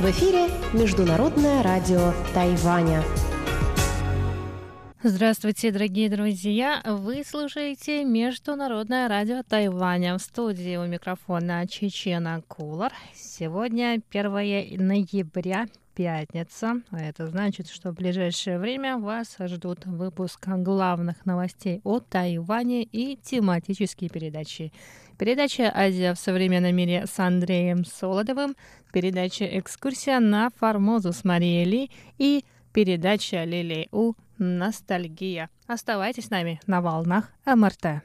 В эфире Международное радио Тайваня. Здравствуйте, дорогие друзья! Вы слушаете Международное радио Тайваня. В студии у микрофона Чечена Кулар. Сегодня 1 ноября, пятница. А это значит, что в ближайшее время вас ждут выпуск главных новостей о Тайване и тематические передачи. Передача «Азия в современном мире» с Андреем Солодовым, передача «Экскурсия на Формозу» с Марией Ли и передача «Лили У. Ностальгия». Оставайтесь с нами на волнах МРТ.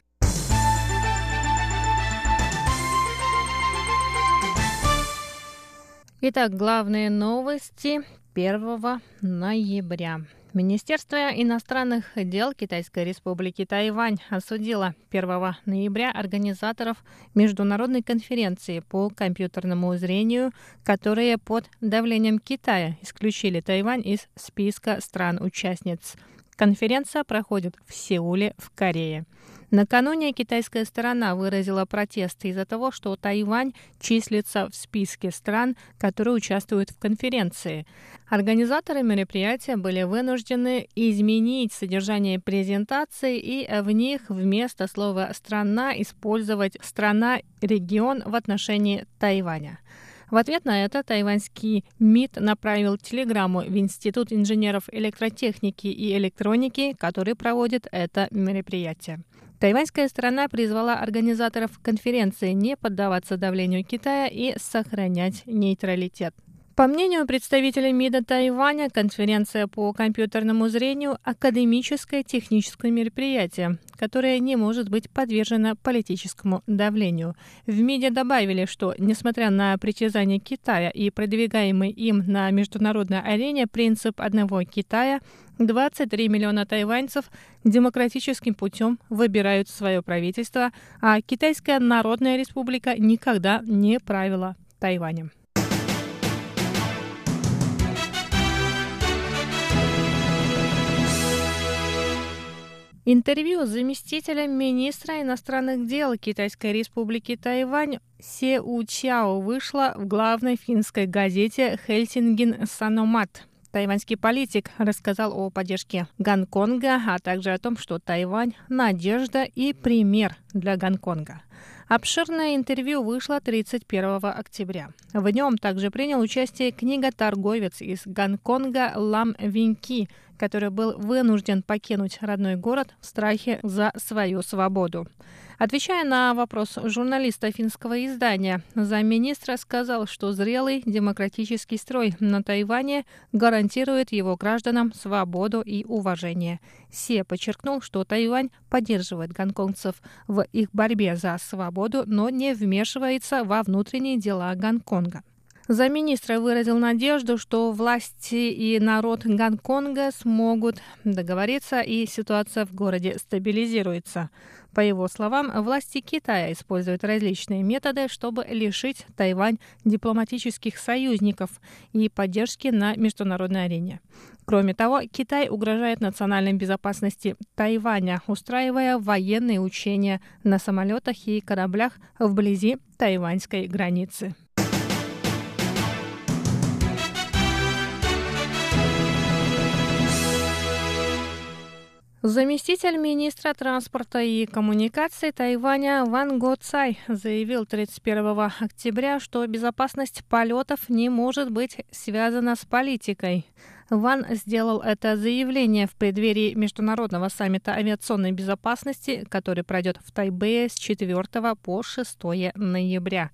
Итак, главные новости 1 ноября. Министерство иностранных дел Китайской республики Тайвань осудило 1 ноября организаторов международной конференции по компьютерному зрению, которые под давлением Китая исключили Тайвань из списка стран-участниц. Конференция проходит в Сеуле, в Корее. Накануне китайская сторона выразила протесты из-за того, что Тайвань числится в списке стран, которые участвуют в конференции. Организаторы мероприятия были вынуждены изменить содержание презентации и в них вместо слова «страна» использовать «страна-регион» в отношении Тайваня. В ответ на это тайваньский МИД направил телеграмму в Институт инженеров электротехники и электроники, который проводит это мероприятие. Тайваньская сторона призвала организаторов конференции не поддаваться давлению Китая и сохранять нейтралитет. По мнению представителя МИДа Тайваня, конференция по компьютерному зрению – академическое техническое мероприятие, которое не может быть подвержено политическому давлению. В МИДе добавили, что, несмотря на притязание Китая и продвигаемый им на международной арене принцип одного Китая, 23 миллиона тайваньцев демократическим путем выбирают свое правительство, а Китайская Народная Республика никогда не правила Тайванем. Интервью с заместителем министра иностранных дел Китайской республики Тайвань Се У Чао вышло в главной финской газете «Хельсинген Саномат». Тайваньский политик рассказал о поддержке Гонконга, а также о том, что Тайвань – надежда и пример для Гонконга. Обширное интервью вышло 31 октября. В нем также принял участие книга-торговец из Гонконга Лам Винки, который был вынужден покинуть родной город в страхе за свою свободу. Отвечая на вопрос журналиста финского издания, замминистра сказал, что зрелый демократический строй на Тайване гарантирует его гражданам свободу и уважение. Се подчеркнул, что Тайвань поддерживает гонконгцев в их борьбе за свободу, но не вмешивается во внутренние дела Гонконга. Замминистра выразил надежду, что власти и народ Гонконга смогут договориться и ситуация в городе стабилизируется. По его словам, власти Китая используют различные методы, чтобы лишить Тайвань дипломатических союзников и поддержки на международной арене. Кроме того, Китай угрожает национальной безопасности Тайваня, устраивая военные учения на самолетах и кораблях вблизи тайваньской границы. Заместитель министра транспорта и коммуникаций Тайваня Ван Го Цай заявил 31 октября, что безопасность полетов не может быть связана с политикой. Ван сделал это заявление в преддверии Международного саммита авиационной безопасности, который пройдет в Тайбэе с 4 по 6 ноября.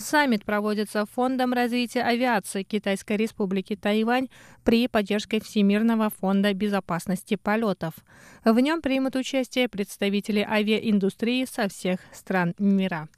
Саммит проводится Фондом развития авиации Китайской республики Тайвань при поддержке Всемирного фонда безопасности полетов. В нем примут участие представители авиаиндустрии со всех стран мира.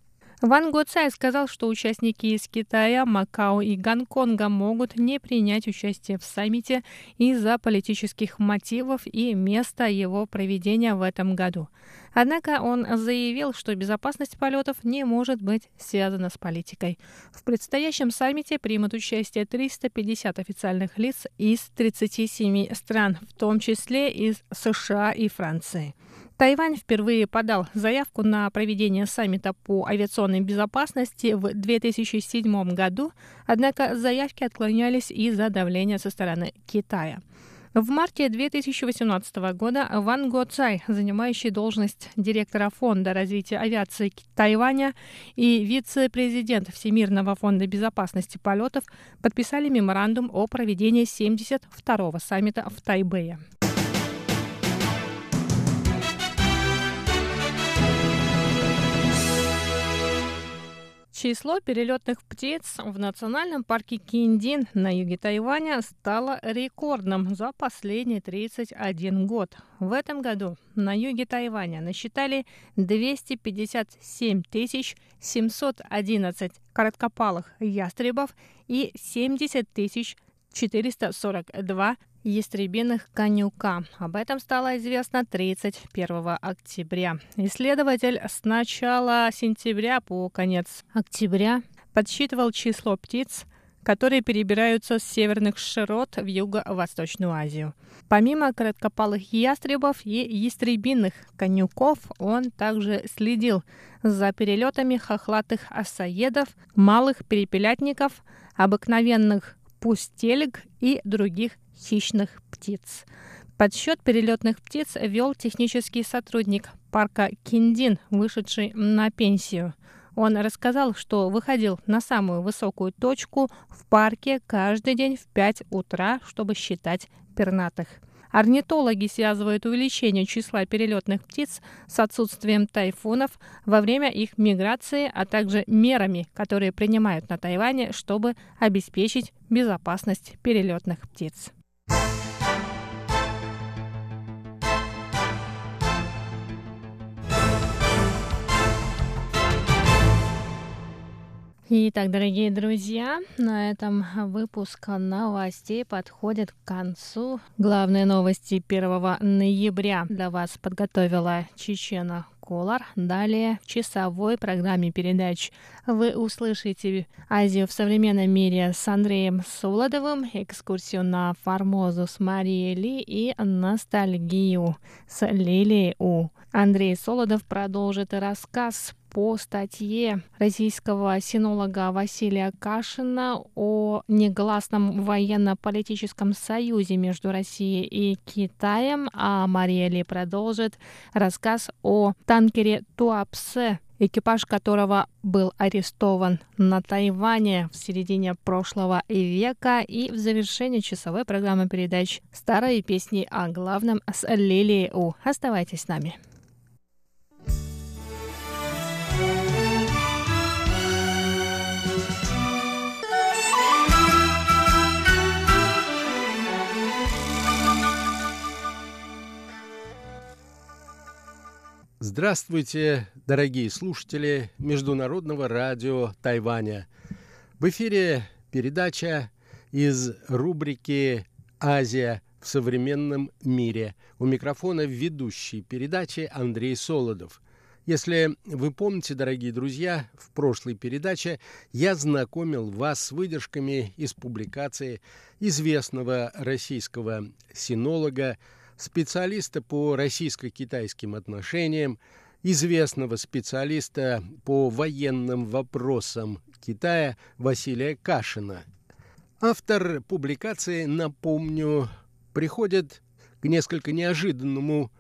Ван Го Цай сказал, что участники из Китая, Макао и Гонконга могут не принять участие в саммите из-за политических мотивов и места его проведения в этом году. Однако он заявил, что безопасность полетов не может быть связана с политикой. В предстоящем саммите примут участие 350 официальных лиц из 37 стран, в том числе из США и Франции. Тайвань впервые подал заявку на проведение саммита по авиационной безопасности в 2007 году, однако заявки отклонялись из-за давления со стороны Китая. В марте 2018 года Ван Го Цай, занимающий должность директора Фонда развития авиации Тайваня и вице-президент Всемирного фонда безопасности полетов, подписали меморандум о проведении 72-го саммита в Тайбэе. Число перелетных птиц в национальном парке Киндин на юге Тайваня стало рекордным за последний 31 год. В этом году на юге Тайваня насчитали 257 711 короткопалых ястребов и 70 442 ястребиных конюка. Об этом стало известно 31 октября. Исследователь с начала сентября по конец октября подсчитывал число птиц, которые перебираются с северных широт в Юго-Восточную Азию. Помимо короткопалых ястребов и ястребиных конюков, он также следил за перелетами хохлатых осаедов, малых перепелятников, обыкновенных пустелек и других хищных птиц. Подсчет перелетных птиц вел технический сотрудник парка Киндин, вышедший на пенсию. Он рассказал, что выходил на самую высокую точку в парке каждый день в 5 утра, чтобы считать пернатых. Орнитологи связывают увеличение числа перелетных птиц с отсутствием тайфунов во время их миграции, а также мерами, которые принимают на Тайване, чтобы обеспечить безопасность перелетных птиц. Итак, дорогие друзья, на этом выпуск новостей подходит к концу. Главные новости 1 ноября для вас подготовила Чечена Колор. Далее в часовой программе передач вы услышите Азию в современном мире с Андреем Солодовым, экскурсию на Формозу с Марией Ли и ностальгию с Лилией У. Андрей Солодов продолжит рассказ по статье российского синолога Василия Кашина о негласном военно-политическом союзе между Россией и Китаем, а Мария Ли продолжит рассказ о танкере Туапсе, экипаж которого был арестован на Тайване в середине прошлого века и в завершении часовой программы передач «Старые песни о главном» с Лилией У. Оставайтесь с нами. Здравствуйте, дорогие слушатели Международного радио Тайваня. В эфире передача из рубрики «Азия в современном мире». У микрофона ведущий передачи Андрей Солодов. Если вы помните, дорогие друзья, в прошлой передаче я знакомил вас с выдержками из публикации известного российского синолога специалиста по российско-китайским отношениям, известного специалиста по военным вопросам Китая Василия Кашина. Автор публикации, напомню, приходит к несколько неожиданному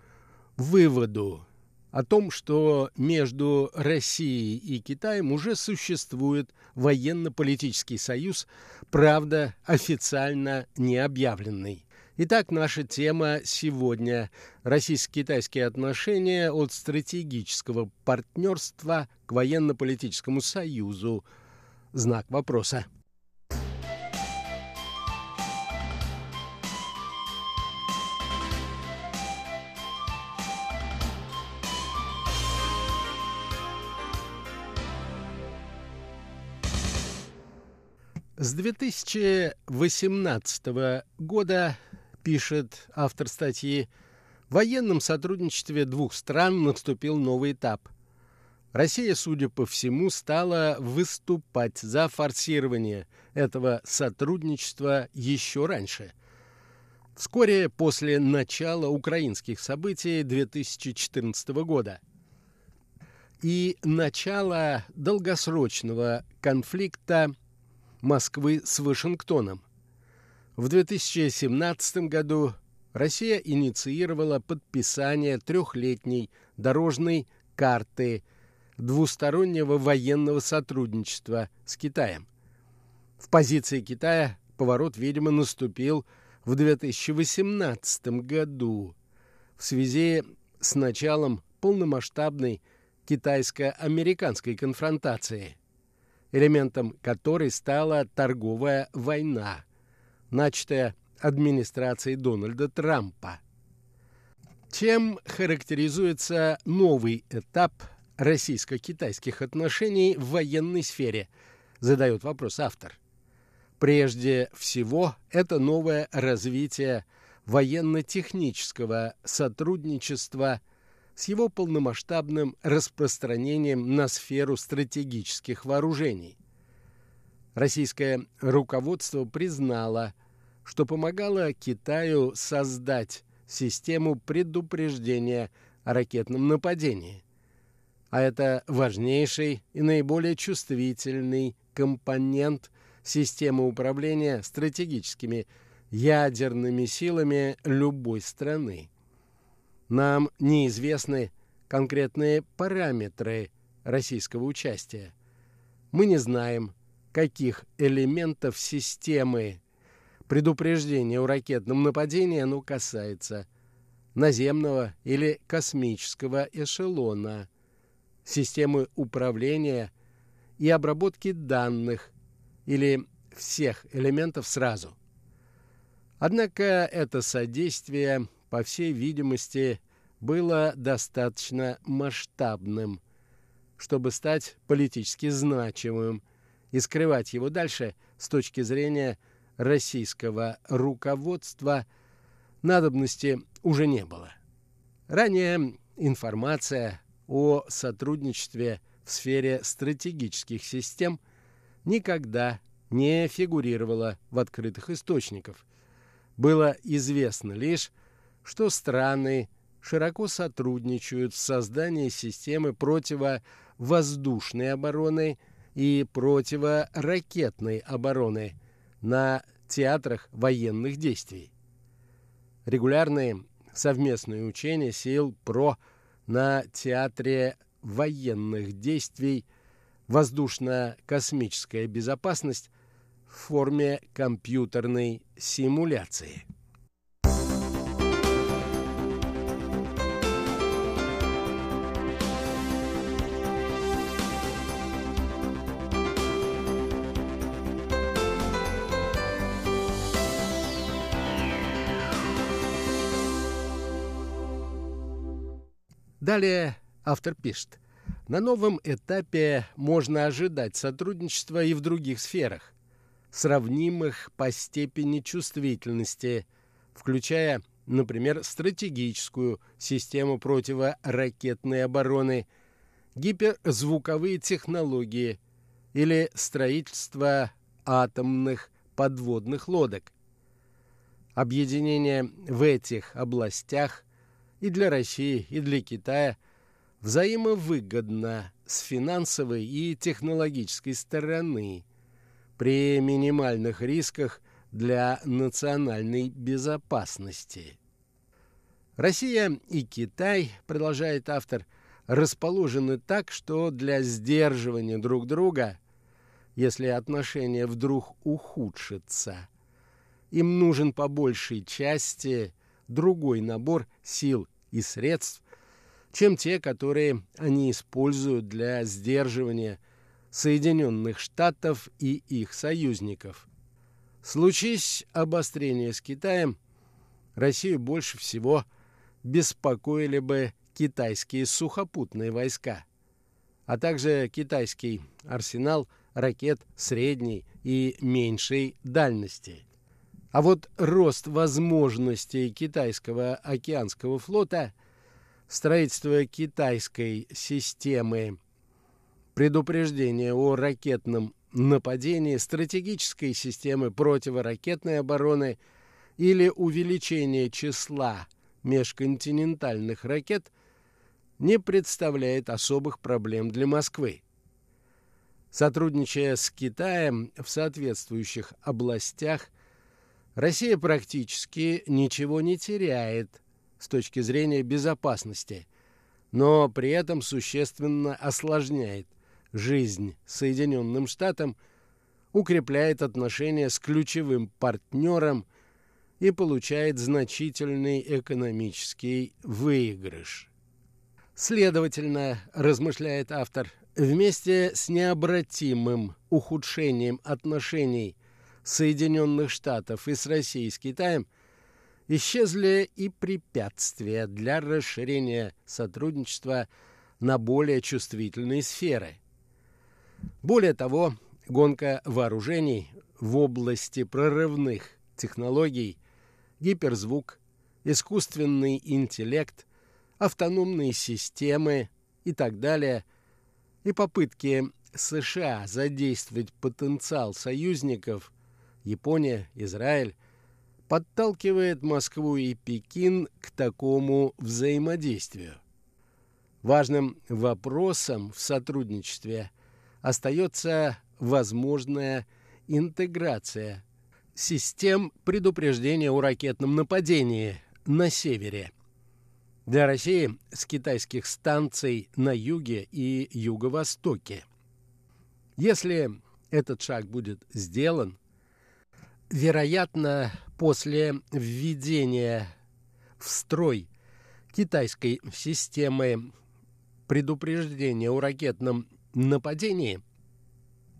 выводу о том, что между Россией и Китаем уже существует военно-политический союз, правда, официально не объявленный. Итак, наша тема сегодня – российско-китайские отношения от стратегического партнерства к военно-политическому союзу. Знак вопроса. С 2018 года пишет автор статьи, в военном сотрудничестве двух стран наступил новый этап. Россия, судя по всему, стала выступать за форсирование этого сотрудничества еще раньше. вскоре после начала украинских событий 2014 года и начала долгосрочного конфликта Москвы с Вашингтоном. В 2017 году Россия инициировала подписание трехлетней дорожной карты двустороннего военного сотрудничества с Китаем. В позиции Китая поворот, видимо, наступил в 2018 году в связи с началом полномасштабной китайско-американской конфронтации, элементом которой стала торговая война, начатая администрацией Дональда Трампа. Чем характеризуется новый этап российско-китайских отношений в военной сфере, задает вопрос автор. Прежде всего, это новое развитие военно-технического сотрудничества с его полномасштабным распространением на сферу стратегических вооружений. Российское руководство признало, что помогало Китаю создать систему предупреждения о ракетном нападении. А это важнейший и наиболее чувствительный компонент системы управления стратегическими ядерными силами любой страны. Нам неизвестны конкретные параметры российского участия. Мы не знаем, каких элементов системы предупреждения о ракетном нападении оно касается наземного или космического эшелона, системы управления и обработки данных или всех элементов сразу. Однако это содействие, по всей видимости, было достаточно масштабным, чтобы стать политически значимым и скрывать его дальше с точки зрения – российского руководства надобности уже не было. Ранее информация о сотрудничестве в сфере стратегических систем никогда не фигурировала в открытых источниках. Было известно лишь, что страны широко сотрудничают в создании системы противовоздушной обороны и противоракетной обороны на театрах военных действий. Регулярные совместные учения сил ПРО на театре военных действий воздушно-космическая безопасность в форме компьютерной симуляции. Далее автор пишет. На новом этапе можно ожидать сотрудничества и в других сферах, сравнимых по степени чувствительности, включая, например, стратегическую систему противоракетной обороны, гиперзвуковые технологии или строительство атомных подводных лодок. Объединение в этих областях – и для России, и для Китая взаимовыгодно с финансовой и технологической стороны при минимальных рисках для национальной безопасности. Россия и Китай, продолжает автор, расположены так, что для сдерживания друг друга, если отношения вдруг ухудшатся, им нужен по большей части другой набор сил и средств, чем те, которые они используют для сдерживания Соединенных Штатов и их союзников. Случись обострение с Китаем, Россию больше всего беспокоили бы китайские сухопутные войска, а также китайский арсенал ракет средней и меньшей дальности. А вот рост возможностей китайского океанского флота, строительство китайской системы предупреждения о ракетном нападении, стратегической системы противоракетной обороны или увеличение числа межконтинентальных ракет не представляет особых проблем для Москвы. Сотрудничая с Китаем в соответствующих областях, Россия практически ничего не теряет с точки зрения безопасности, но при этом существенно осложняет жизнь Соединенным Штатам, укрепляет отношения с ключевым партнером и получает значительный экономический выигрыш. Следовательно, размышляет автор, вместе с необратимым ухудшением отношений Соединенных Штатов и с Россией с Китаем исчезли и препятствия для расширения сотрудничества на более чувствительные сферы. Более того, гонка вооружений в области прорывных технологий, гиперзвук, искусственный интеллект – автономные системы и так далее, и попытки США задействовать потенциал союзников Япония, Израиль подталкивает Москву и Пекин к такому взаимодействию. Важным вопросом в сотрудничестве остается возможная интеграция систем предупреждения о ракетном нападении на севере – для России с китайских станций на юге и юго-востоке. Если этот шаг будет сделан, вероятно, после введения в строй китайской системы предупреждения о ракетном нападении,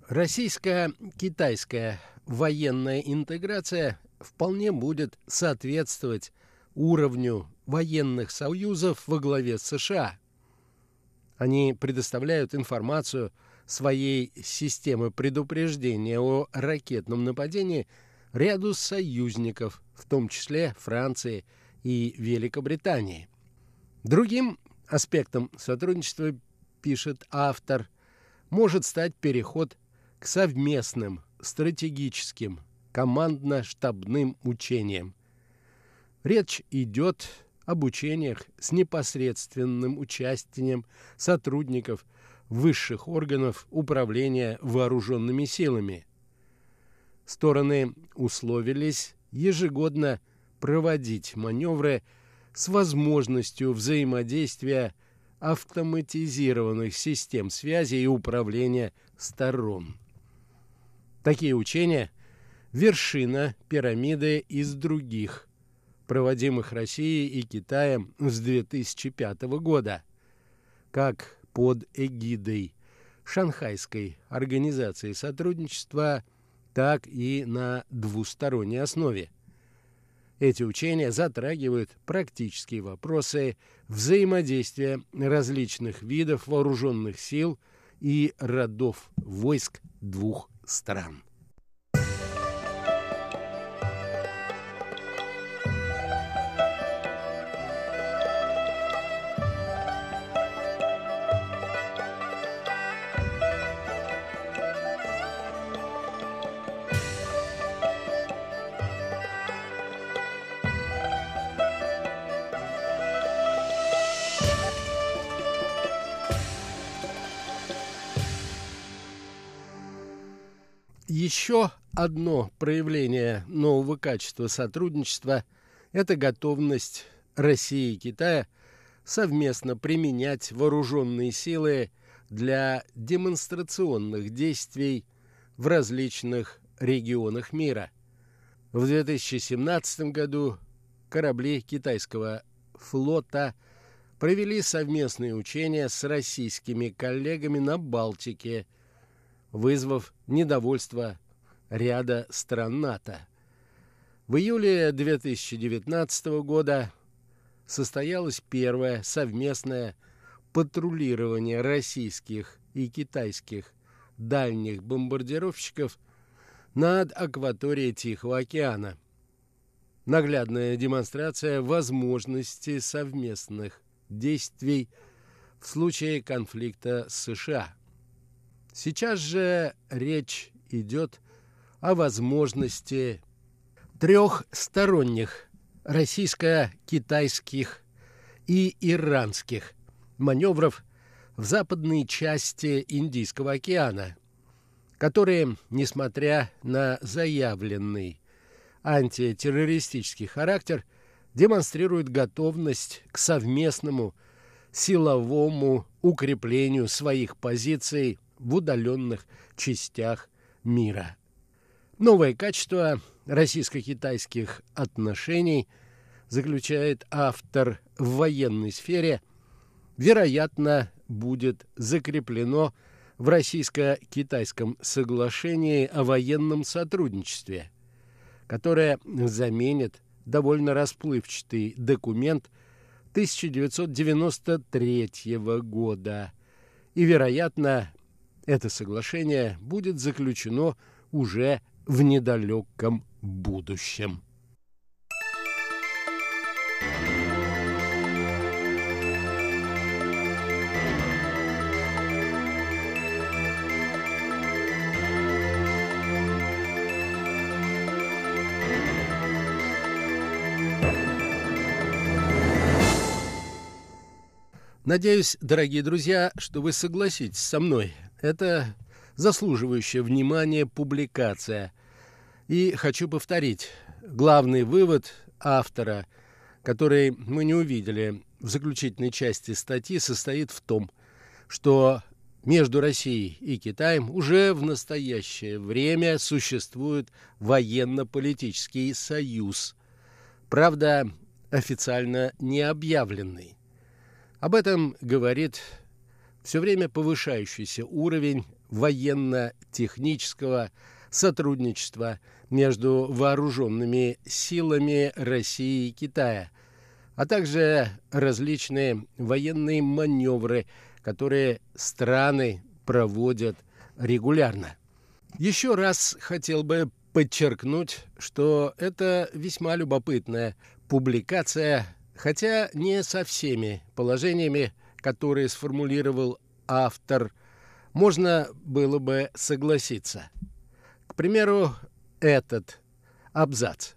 российско-китайская военная интеграция вполне будет соответствовать уровню военных союзов во главе США. Они предоставляют информацию своей системы предупреждения о ракетном нападении ряду союзников, в том числе Франции и Великобритании. Другим аспектом сотрудничества, пишет автор, может стать переход к совместным стратегическим командно-штабным учениям. Речь идет об учениях с непосредственным участием сотрудников высших органов управления вооруженными силами. Стороны условились ежегодно проводить маневры с возможностью взаимодействия автоматизированных систем связи и управления сторон. Такие учения – вершина пирамиды из других проводимых Россией и Китаем с 2005 года, как под эгидой Шанхайской организации сотрудничества, так и на двусторонней основе. Эти учения затрагивают практические вопросы взаимодействия различных видов вооруженных сил и родов войск двух стран. Еще одно проявление нового качества сотрудничества – это готовность России и Китая совместно применять вооруженные силы для демонстрационных действий в различных регионах мира. В 2017 году корабли китайского флота провели совместные учения с российскими коллегами на Балтике – вызвав недовольство ряда стран НАТО. В июле 2019 года состоялось первое совместное патрулирование российских и китайских дальних бомбардировщиков над акваторией Тихого океана. Наглядная демонстрация возможности совместных действий в случае конфликта с США – Сейчас же речь идет о возможности трехсторонних российско-китайских и иранских маневров в западной части Индийского океана, которые, несмотря на заявленный антитеррористический характер, демонстрируют готовность к совместному силовому укреплению своих позиций в удаленных частях мира. Новое качество российско-китайских отношений заключает автор в военной сфере, вероятно, будет закреплено в российско-китайском соглашении о военном сотрудничестве, которое заменит довольно расплывчатый документ 1993 года. И, вероятно, это соглашение будет заключено уже в недалеком будущем. Надеюсь, дорогие друзья, что вы согласитесь со мной. Это заслуживающая внимания публикация. И хочу повторить, главный вывод автора, который мы не увидели в заключительной части статьи, состоит в том, что между Россией и Китаем уже в настоящее время существует военно-политический союз, правда, официально не объявленный. Об этом говорит все время повышающийся уровень военно-технического сотрудничества между вооруженными силами России и Китая, а также различные военные маневры, которые страны проводят регулярно. Еще раз хотел бы подчеркнуть, что это весьма любопытная публикация хотя не со всеми положениями, которые сформулировал автор, можно было бы согласиться. К примеру, этот абзац.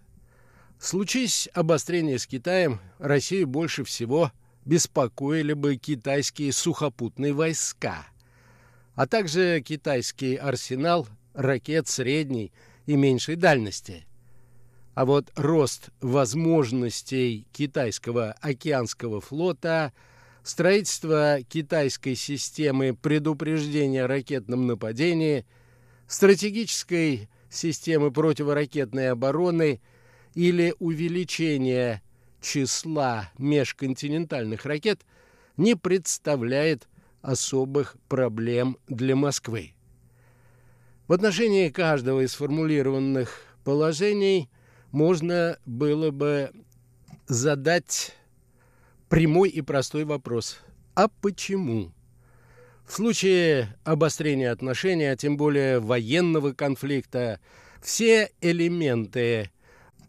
Случись обострение с Китаем, Россию больше всего беспокоили бы китайские сухопутные войска, а также китайский арсенал ракет средней и меньшей дальности – а вот рост возможностей китайского океанского флота, строительство китайской системы предупреждения о ракетном нападении, стратегической системы противоракетной обороны или увеличение числа межконтинентальных ракет не представляет особых проблем для Москвы. В отношении каждого из сформулированных положений – можно было бы задать прямой и простой вопрос. А почему? В случае обострения отношений, а тем более военного конфликта, все элементы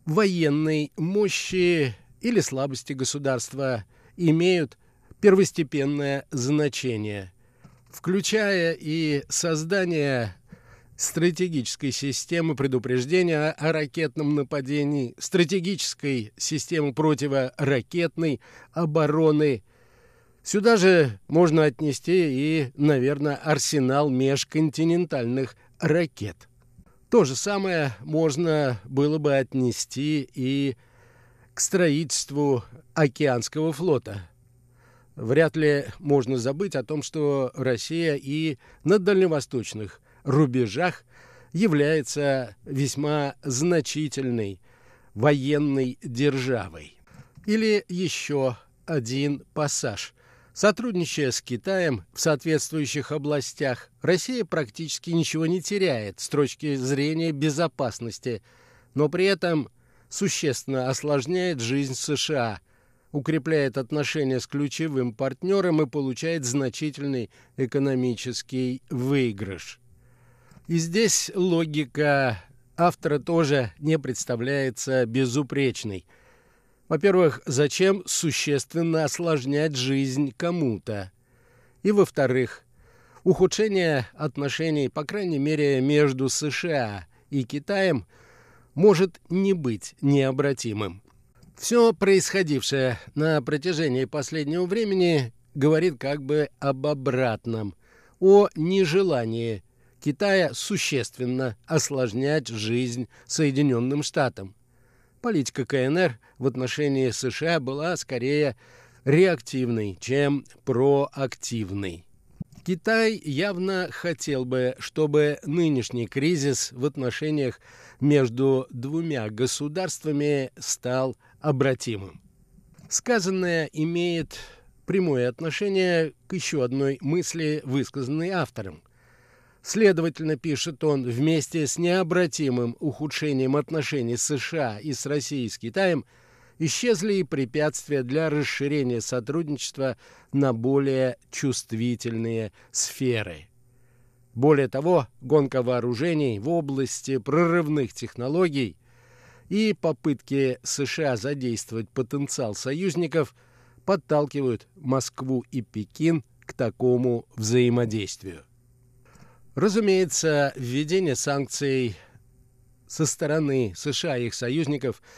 военной мощи или слабости государства имеют первостепенное значение, включая и создание стратегической системы предупреждения о ракетном нападении, стратегической системы противоракетной обороны. Сюда же можно отнести и, наверное, арсенал межконтинентальных ракет. То же самое можно было бы отнести и к строительству океанского флота. Вряд ли можно забыть о том, что Россия и на дальневосточных рубежах является весьма значительной военной державой. Или еще один пассаж. Сотрудничая с Китаем в соответствующих областях, Россия практически ничего не теряет с точки зрения безопасности, но при этом существенно осложняет жизнь США, укрепляет отношения с ключевым партнером и получает значительный экономический выигрыш. И здесь логика автора тоже не представляется безупречной. Во-первых, зачем существенно осложнять жизнь кому-то? И во-вторых, ухудшение отношений, по крайней мере, между США и Китаем может не быть необратимым. Все происходившее на протяжении последнего времени говорит как бы об обратном, о нежелании Китая существенно осложнять жизнь Соединенным Штатам. Политика КНР в отношении США была скорее реактивной, чем проактивной. Китай явно хотел бы, чтобы нынешний кризис в отношениях между двумя государствами стал обратимым. Сказанное имеет прямое отношение к еще одной мысли, высказанной автором. Следовательно, пишет он, вместе с необратимым ухудшением отношений США и с Россией и с Китаем – исчезли и препятствия для расширения сотрудничества на более чувствительные сферы. Более того, гонка вооружений в области прорывных технологий и попытки США задействовать потенциал союзников подталкивают Москву и Пекин к такому взаимодействию. Разумеется, введение санкций со стороны США и их союзников –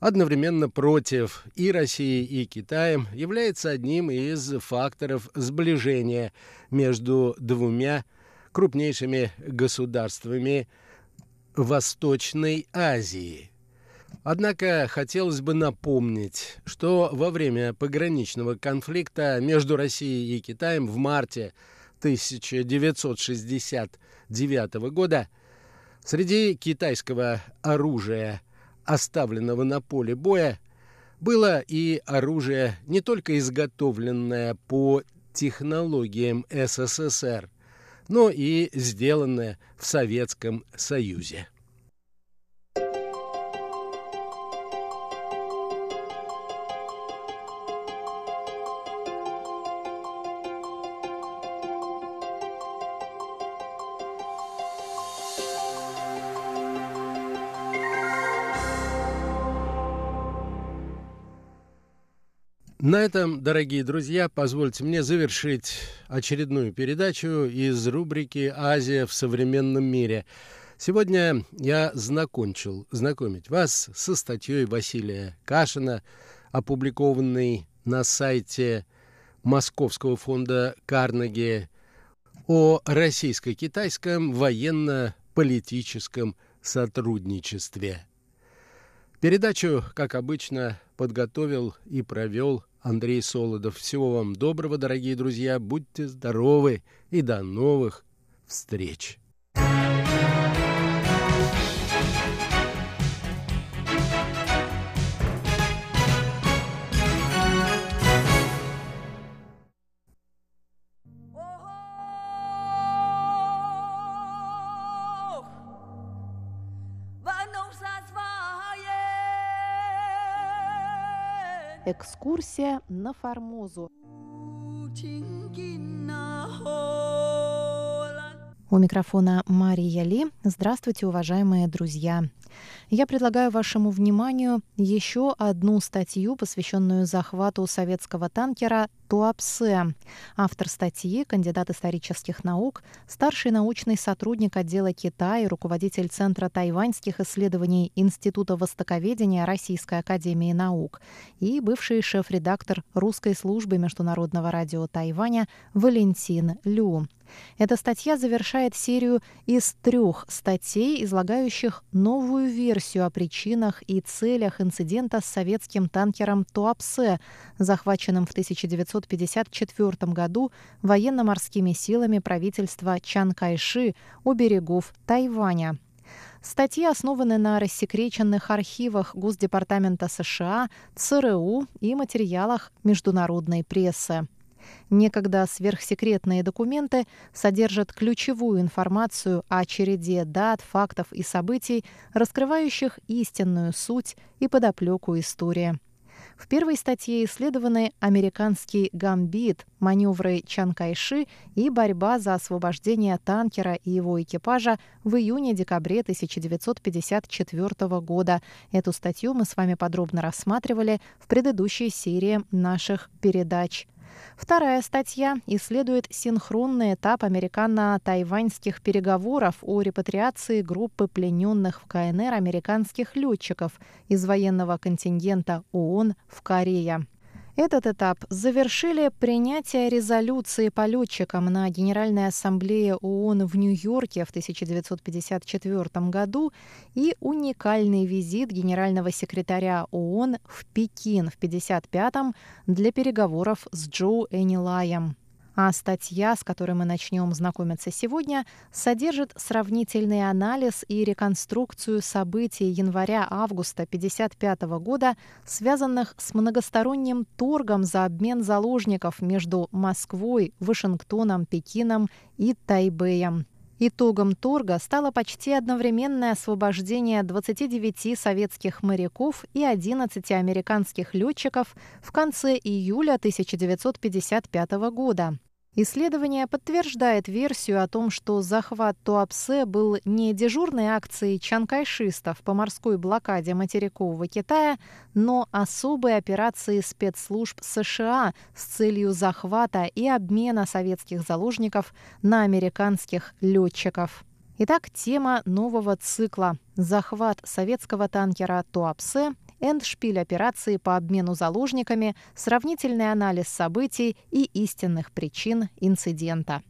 одновременно против и России, и Китаем, является одним из факторов сближения между двумя крупнейшими государствами Восточной Азии. Однако хотелось бы напомнить, что во время пограничного конфликта между Россией и Китаем в марте 1969 года среди китайского оружия оставленного на поле боя, было и оружие, не только изготовленное по технологиям СССР, но и сделанное в Советском Союзе. На этом, дорогие друзья, позвольте мне завершить очередную передачу из рубрики «Азия в современном мире». Сегодня я закончил знакомить вас со статьей Василия Кашина, опубликованной на сайте Московского фонда Карнеги о российско-китайском военно-политическом сотрудничестве. Передачу, как обычно, подготовил и провел Андрей Солодов. Всего вам доброго, дорогие друзья. Будьте здоровы и до новых встреч. Экскурсия на Формозу. У микрофона Мария Ли. Здравствуйте, уважаемые друзья. Я предлагаю вашему вниманию еще одну статью, посвященную захвату советского танкера Туапсе. Автор статьи, кандидат исторических наук, старший научный сотрудник отдела Китая руководитель Центра тайваньских исследований Института востоковедения Российской академии наук и бывший шеф-редактор русской службы Международного радио Тайваня Валентин Лю. Эта статья завершает серию из трех статей, излагающих новую версию о причинах и целях инцидента с советским танкером «Туапсе», захваченным в 1954 году военно-морскими силами правительства Чан Кайши у берегов Тайваня. Статьи основаны на рассекреченных архивах Госдепартамента США, ЦРУ и материалах международной прессы. Некогда сверхсекретные документы содержат ключевую информацию о череде дат, фактов и событий, раскрывающих истинную суть и подоплеку истории. В первой статье исследованы американский гамбит, маневры Чан Кайши и борьба за освобождение танкера и его экипажа в июне-декабре 1954 года. Эту статью мы с вами подробно рассматривали в предыдущей серии наших передач. Вторая статья исследует синхронный этап американо-тайваньских переговоров о репатриации группы плененных в КНР американских летчиков из военного контингента ООН в Корее. Этот этап завершили принятие резолюции по летчикам на Генеральной Ассамблее ООН в Нью-Йорке в 1954 году и уникальный визит генерального секретаря ООН в Пекин в 1955 для переговоров с Джо Энилаем. А статья, с которой мы начнем знакомиться сегодня, содержит сравнительный анализ и реконструкцию событий января-августа 1955 года, связанных с многосторонним торгом за обмен заложников между Москвой, Вашингтоном, Пекином и Тайбэем. Итогом торга стало почти одновременное освобождение 29 советских моряков и 11 американских летчиков в конце июля 1955 года. Исследование подтверждает версию о том, что захват Туапсе был не дежурной акцией чанкайшистов по морской блокаде материкового Китая, но особой операцией спецслужб США с целью захвата и обмена советских заложников на американских летчиков. Итак, тема нового цикла – захват советского танкера Туапсе эндшпиль операции по обмену заложниками, сравнительный анализ событий и истинных причин инцидента.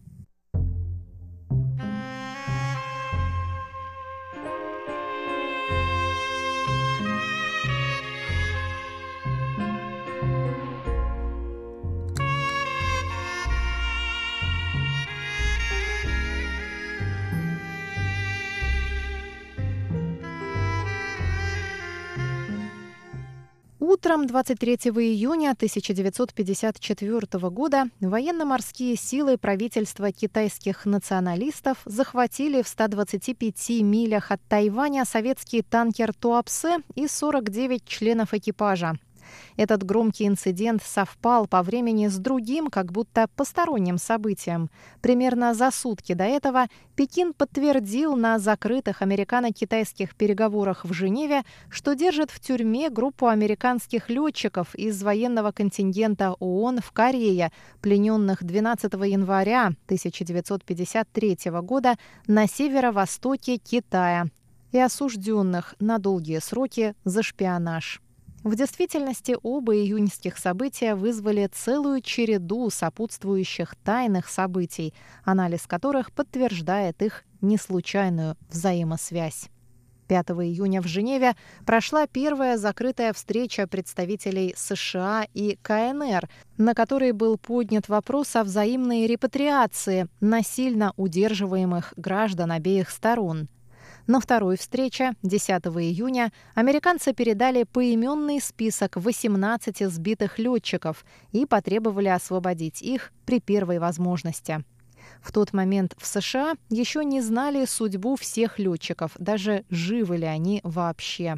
Утром 23 июня 1954 года военно-морские силы правительства китайских националистов захватили в 125 милях от Тайваня советский танкер «Туапсе» и 49 членов экипажа. Этот громкий инцидент совпал по времени с другим, как будто посторонним событием. Примерно за сутки до этого Пекин подтвердил на закрытых американо-китайских переговорах в Женеве, что держит в тюрьме группу американских летчиков из военного контингента ООН в Корее, плененных 12 января 1953 года на северо-востоке Китая и осужденных на долгие сроки за шпионаж. В действительности оба июньских события вызвали целую череду сопутствующих тайных событий, анализ которых подтверждает их неслучайную взаимосвязь. 5 июня в Женеве прошла первая закрытая встреча представителей США и КНР, на которой был поднят вопрос о взаимной репатриации насильно удерживаемых граждан обеих сторон. На второй встрече, 10 июня, американцы передали поименный список 18 сбитых летчиков и потребовали освободить их при первой возможности. В тот момент в США еще не знали судьбу всех летчиков, даже живы ли они вообще.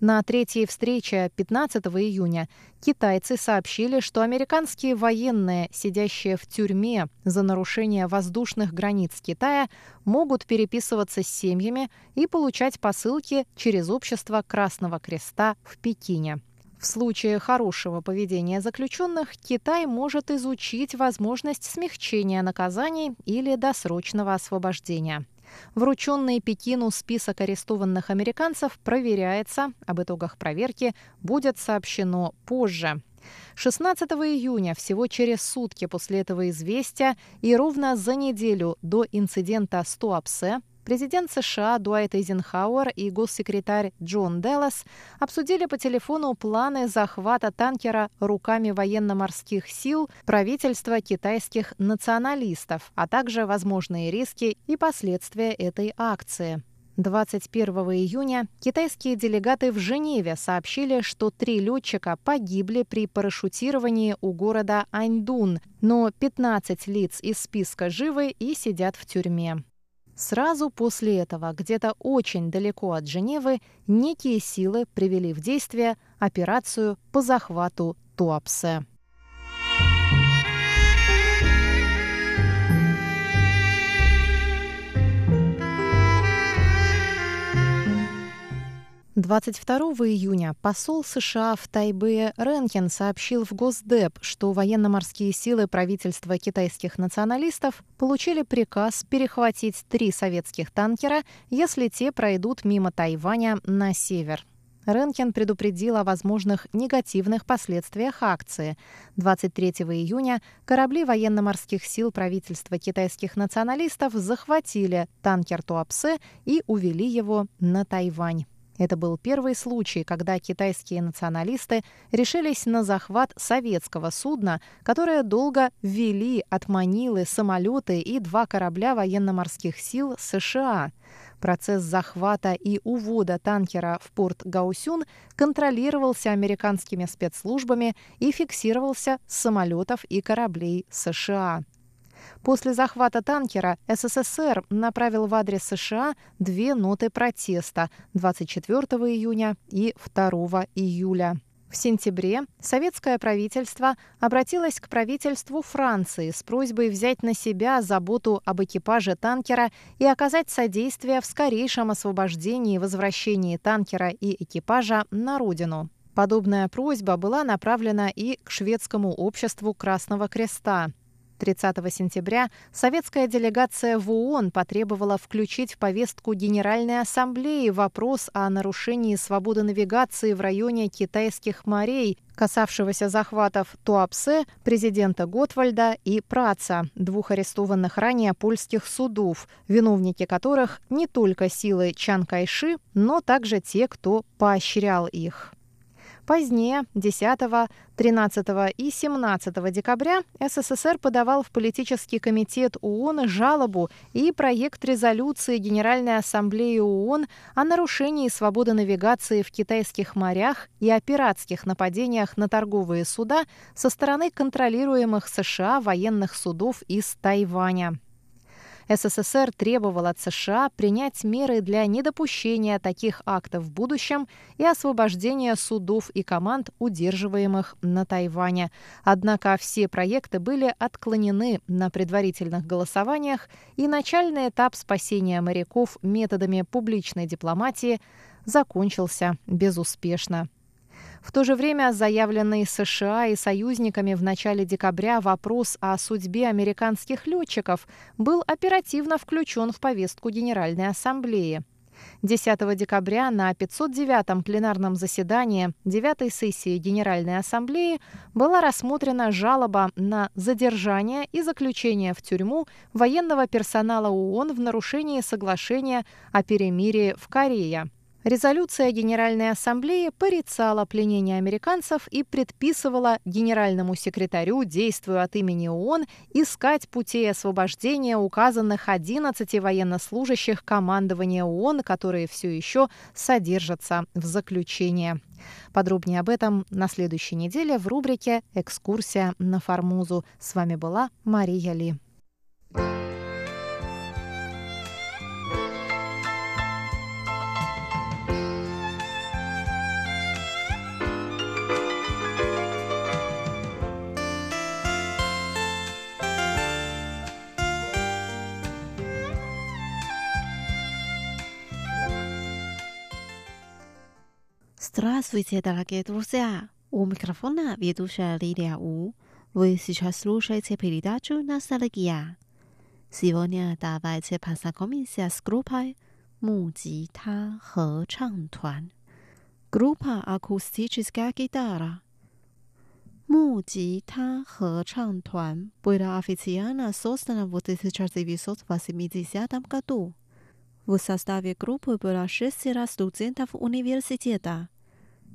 На третьей встрече 15 июня китайцы сообщили, что американские военные, сидящие в тюрьме за нарушение воздушных границ Китая, могут переписываться с семьями и получать посылки через общество Красного Креста в Пекине. В случае хорошего поведения заключенных Китай может изучить возможность смягчения наказаний или досрочного освобождения. Врученный Пекину список арестованных американцев проверяется. Об итогах проверки будет сообщено позже. 16 июня, всего через сутки после этого известия и ровно за неделю до инцидента с Туапсе, Президент США Дуайт Эйзенхауэр и госсекретарь Джон Деллас обсудили по телефону планы захвата танкера руками военно-морских сил правительства китайских националистов, а также возможные риски и последствия этой акции. 21 июня китайские делегаты в Женеве сообщили, что три летчика погибли при парашютировании у города Аньдун, но 15 лиц из списка живы и сидят в тюрьме. Сразу после этого, где-то очень далеко от Женевы, некие силы привели в действие операцию по захвату Туапсе. 22 июня посол США в Тайбе Ренкин сообщил в Госдеп, что военно-морские силы правительства китайских националистов получили приказ перехватить три советских танкера, если те пройдут мимо Тайваня на север. Ренкин предупредил о возможных негативных последствиях акции. 23 июня корабли военно-морских сил правительства китайских националистов захватили танкер Туапсе и увели его на Тайвань. Это был первый случай, когда китайские националисты решились на захват советского судна, которое долго ввели от Манилы самолеты и два корабля военно-морских сил США. Процесс захвата и увода танкера в порт Гаусюн контролировался американскими спецслужбами и фиксировался с самолетов и кораблей США. После захвата танкера СССР направил в адрес США две ноты протеста 24 июня и 2 июля. В сентябре советское правительство обратилось к правительству Франции с просьбой взять на себя заботу об экипаже танкера и оказать содействие в скорейшем освобождении и возвращении танкера и экипажа на родину. Подобная просьба была направлена и к шведскому обществу Красного Креста. 30 сентября советская делегация в ООН потребовала включить в повестку Генеральной Ассамблеи вопрос о нарушении свободы навигации в районе китайских морей, касавшегося захватов Туапсе, президента Готвальда и Праца, двух арестованных ранее польских судов, виновники которых не только силы Чан Кайши, но также те, кто поощрял их. Позднее, 10, 13 и 17 декабря, СССР подавал в политический комитет ООН жалобу и проект резолюции Генеральной Ассамблеи ООН о нарушении свободы навигации в китайских морях и о пиратских нападениях на торговые суда со стороны контролируемых США военных судов из Тайваня. СССР требовал от США принять меры для недопущения таких актов в будущем и освобождения судов и команд, удерживаемых на Тайване. Однако все проекты были отклонены на предварительных голосованиях, и начальный этап спасения моряков методами публичной дипломатии закончился безуспешно. В то же время заявленный США и союзниками в начале декабря вопрос о судьбе американских летчиков был оперативно включен в повестку Генеральной Ассамблеи. 10 декабря на 509-м пленарном заседании 9 сессии Генеральной Ассамблеи была рассмотрена жалоба на задержание и заключение в тюрьму военного персонала ООН в нарушении соглашения о перемирии в Корее. Резолюция Генеральной Ассамблеи порицала пленение американцев и предписывала генеральному секретарю, действуя от имени ООН, искать путей освобождения указанных 11 военнослужащих командования ООН, которые все еще содержатся в заключении. Подробнее об этом на следующей неделе в рубрике «Экскурсия на Формозу». С вами была Мария Ли. Здравствуйте, дорогие друзья! У микрофона ведущая Лилия У. Вы сейчас слушаете передачу «Ностальгия». Сегодня давайте познакомимся с группой «Мугита Хэчантуан». Группа «Акустическая гитара». «Мугита Хэчантуан» была официально создана в 1980 году. В составе группы было шестеро студентов университета –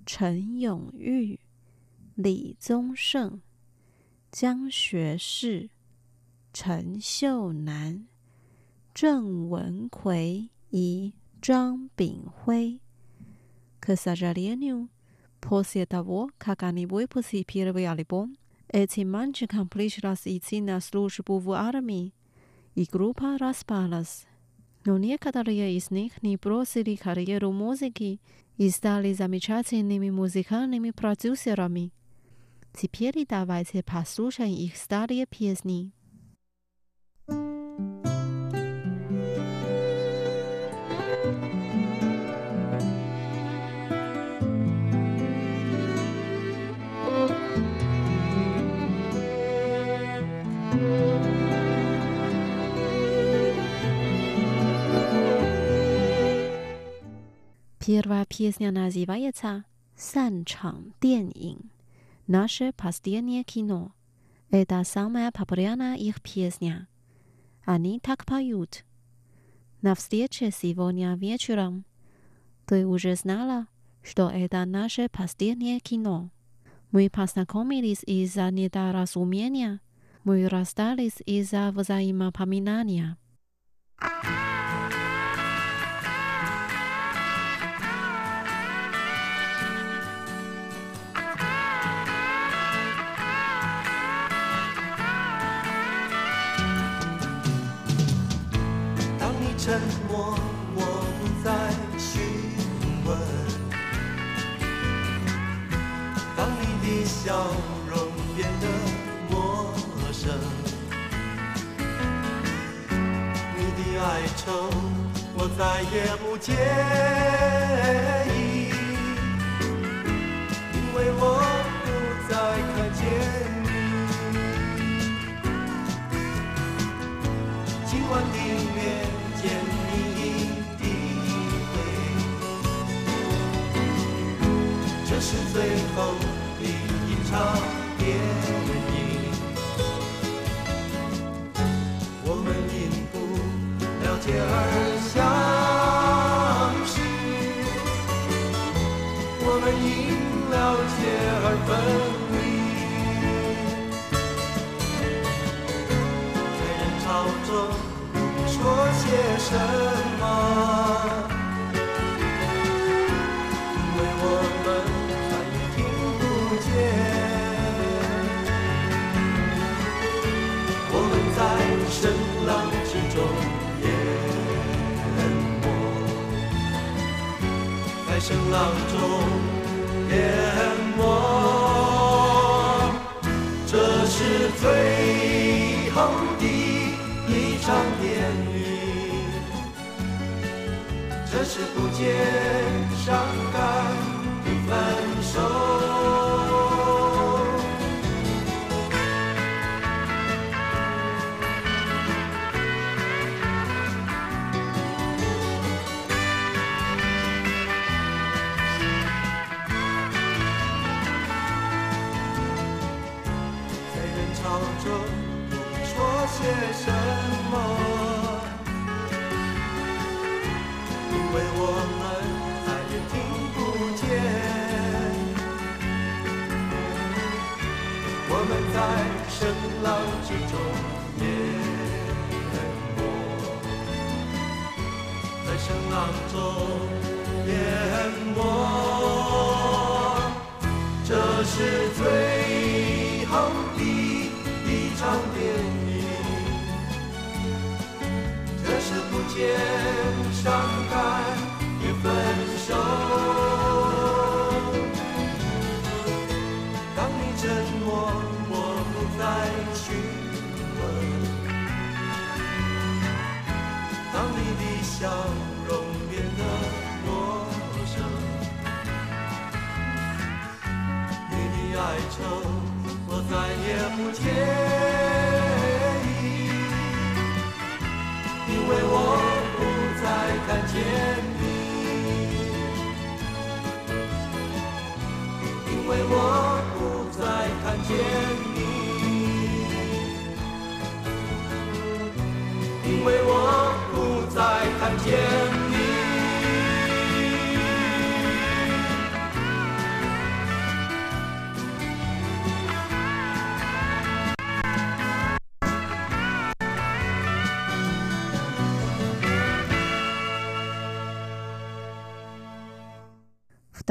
陈永玉、李宗盛、江学士、陈秀男、郑文奎、一、张炳辉。可是，阿列牛，坡些大窝，看看你为坡些皮个亚哩啵？而且，满处看坡些拉斯伊些纳斯路是不无阿咪，伊个路帕拉斯。Но некоторые из них не бросили карьеру музыки и стали замечательными музыкальными продюсерами. Теперь давайте послушаем их старые песни. Первая песня называется «Сан Чан День Наше последнее кино». Это самая популярная их песня. Они так поют. На встрече сегодня вечером ты уже знала, что это наше последнее кино. Мы познакомились из-за недоразумения. Мы расстались из-за взаимопоминания. 笑容变得陌生，你的哀愁我再也不介意，因为我不再看见你。今晚的面。见你的美，这是最后的一场电影。我们因不了解而相识，我们因了解而分离，在人潮中说。些什么？声浪中淹没。这是最后的一场电影。这是不见伤感的分手。浪之中淹没在声浪中淹没这是最后的一场电影这是不见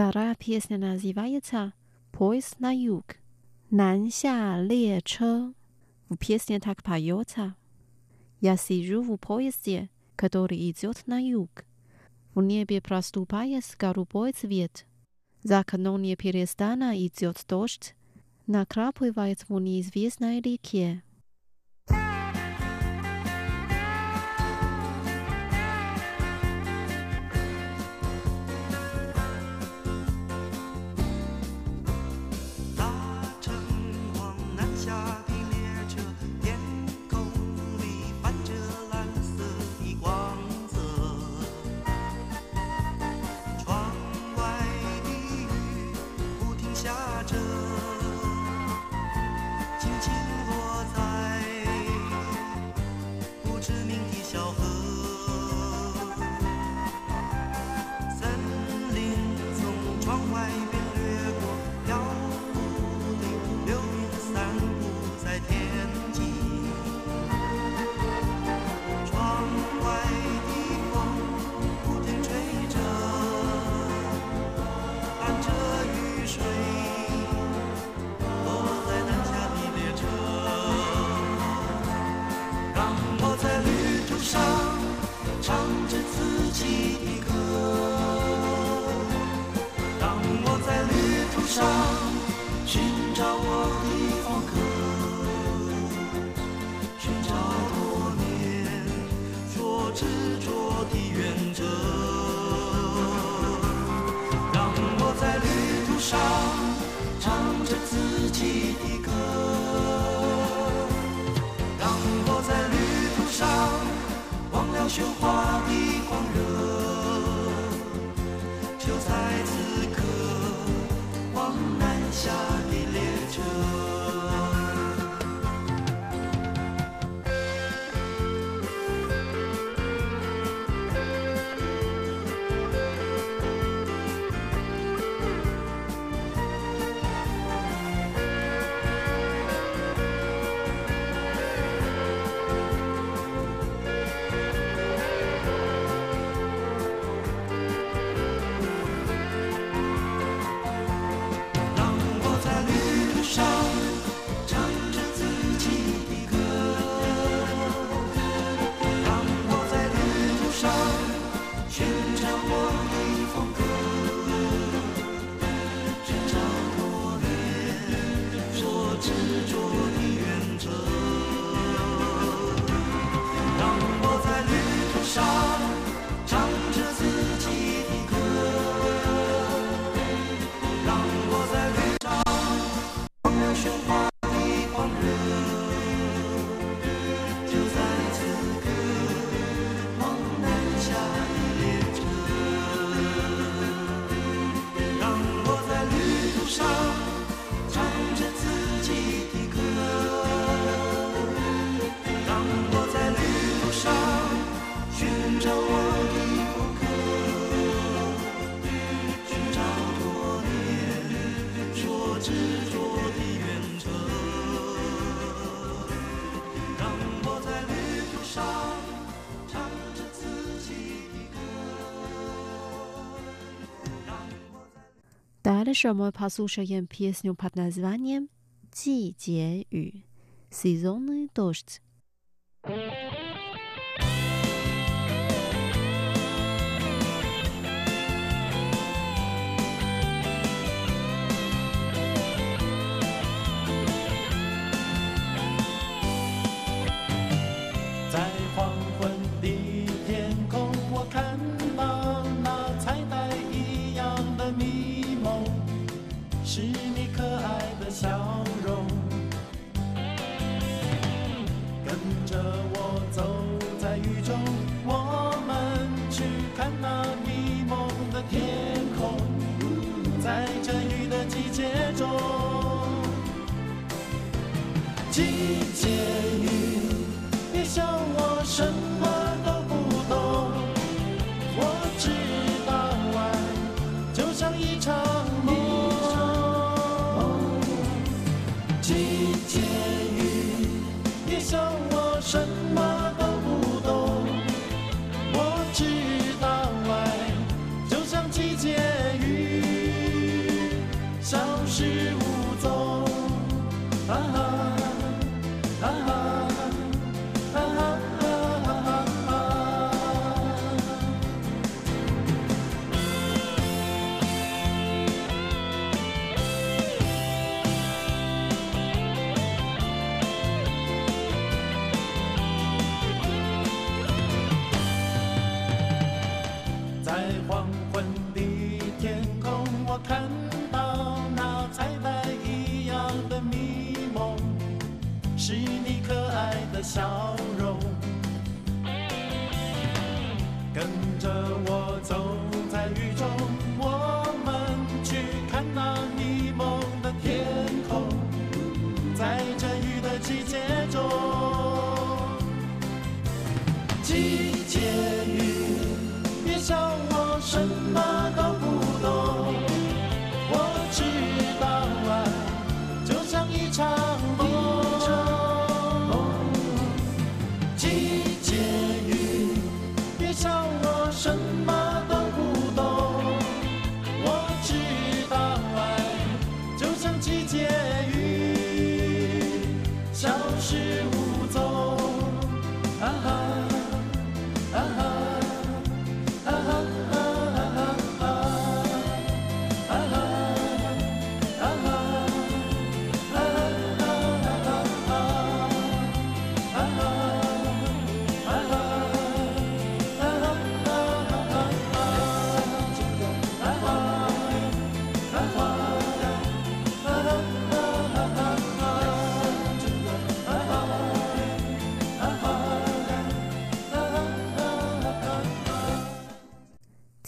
Stara pieśnia nazywa się Pojazd na jug. Nansia leczo. W pieśni tak pajota. Ja siedzę w pojeździe, który idzie na jug. W niebie prostupaje skorupoj cwiet. Za okno nie перестана идет дождь, накрапывает в неизвестной реке. don't Weźmy posłuchaj pieśnię pod nazwaniem 季节雨 Seasonny deszcz. 季节雨别笑我神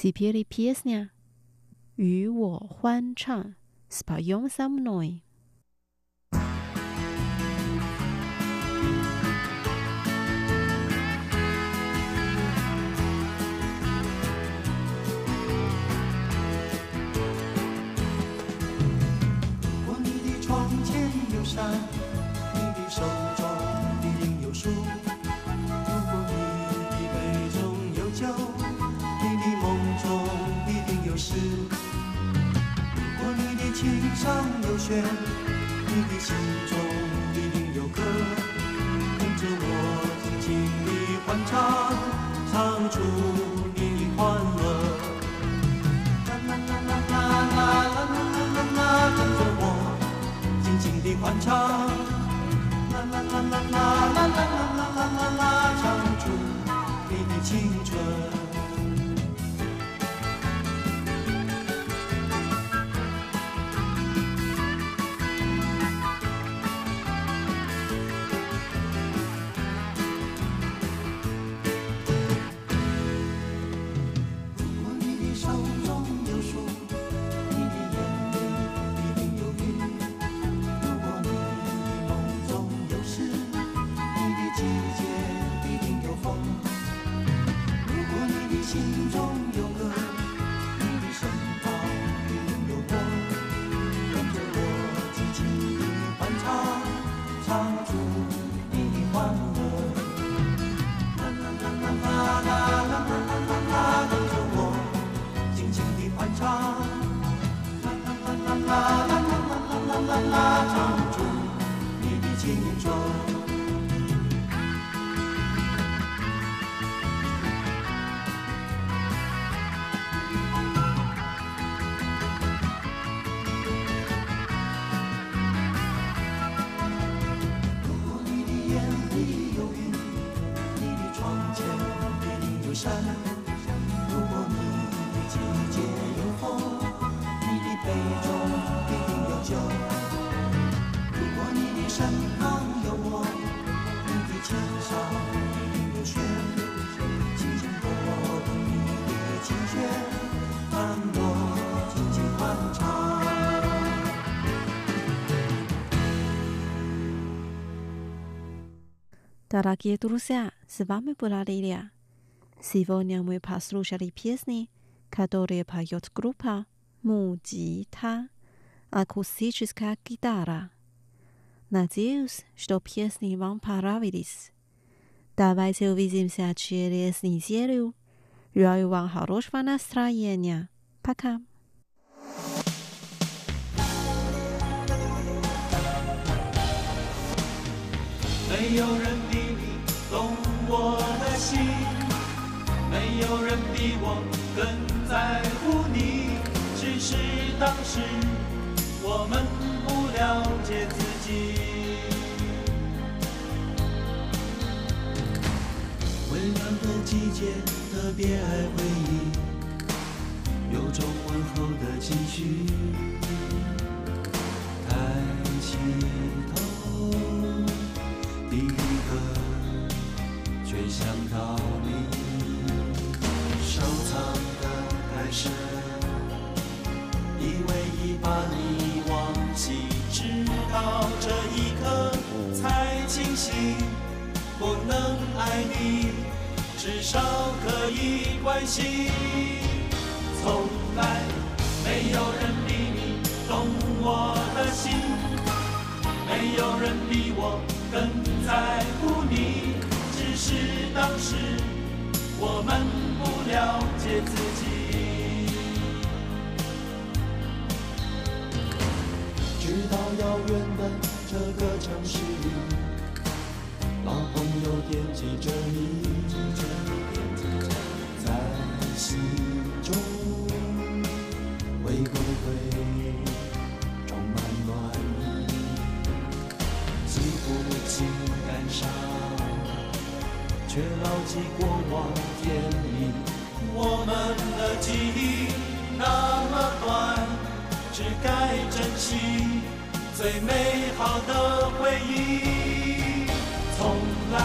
皮皮里皮斯呢？与我欢唱，是把用嗓门。上有弦，你的心中一定有歌。跟着我轻轻地欢唱，唱出你的欢乐。啦啦啦啦啦啦啦啦啦啦，跟着我轻轻地欢唱，啦啦啦啦啦啦啦啦啦啦啦，唱出你的青春。Дорогие друзья, с вами была Лилия. Сегодня мы послушали песни, которые поет группа Мудита, акустическая гитара. Надеюсь, что песни вам понравились. Давайте увидимся через неделю. Желаю вам хорошего настроения. Пока. 没有人比你懂 我的心，没有人比我更在乎你。只是当时我们不了解自己。微凉的季节，特别爱回忆，有种问候的情绪。抬起头。把你忘记，直到这一刻才清醒，不能爱你，至少可以关心。从来没有人比你懂我的心。没有人比我更在乎你，只是当时我们不了解自己。到遥远的这个城市里，老朋友惦记着你，在心中会不会充满暖意？记不清感伤，却牢记过往甜蜜。我们的记忆那么短，只该珍惜最美好的回忆。从来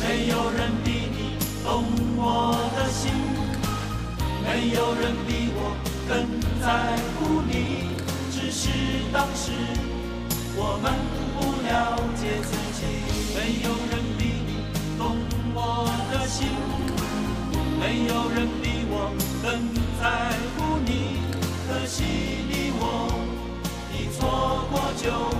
没有人比你懂我的心，没有人比我更在乎你。只是当时我们不了解自己，没有人比你懂我的心，没有人比我更就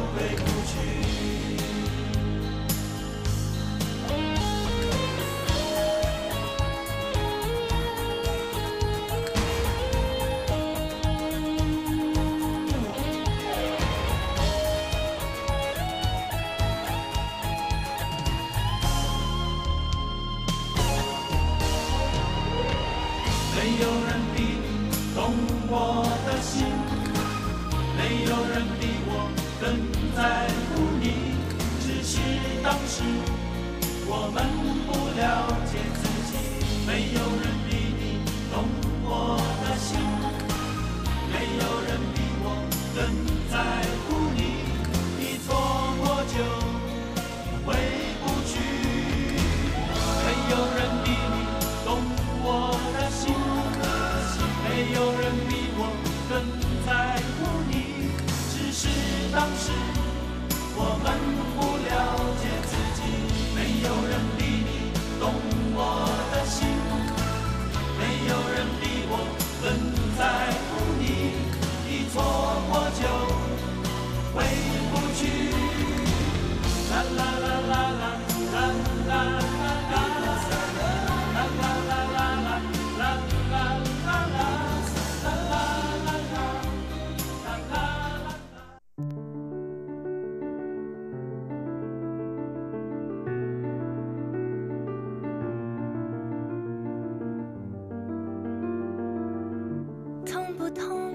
不痛？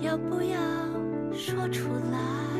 要不要说出来？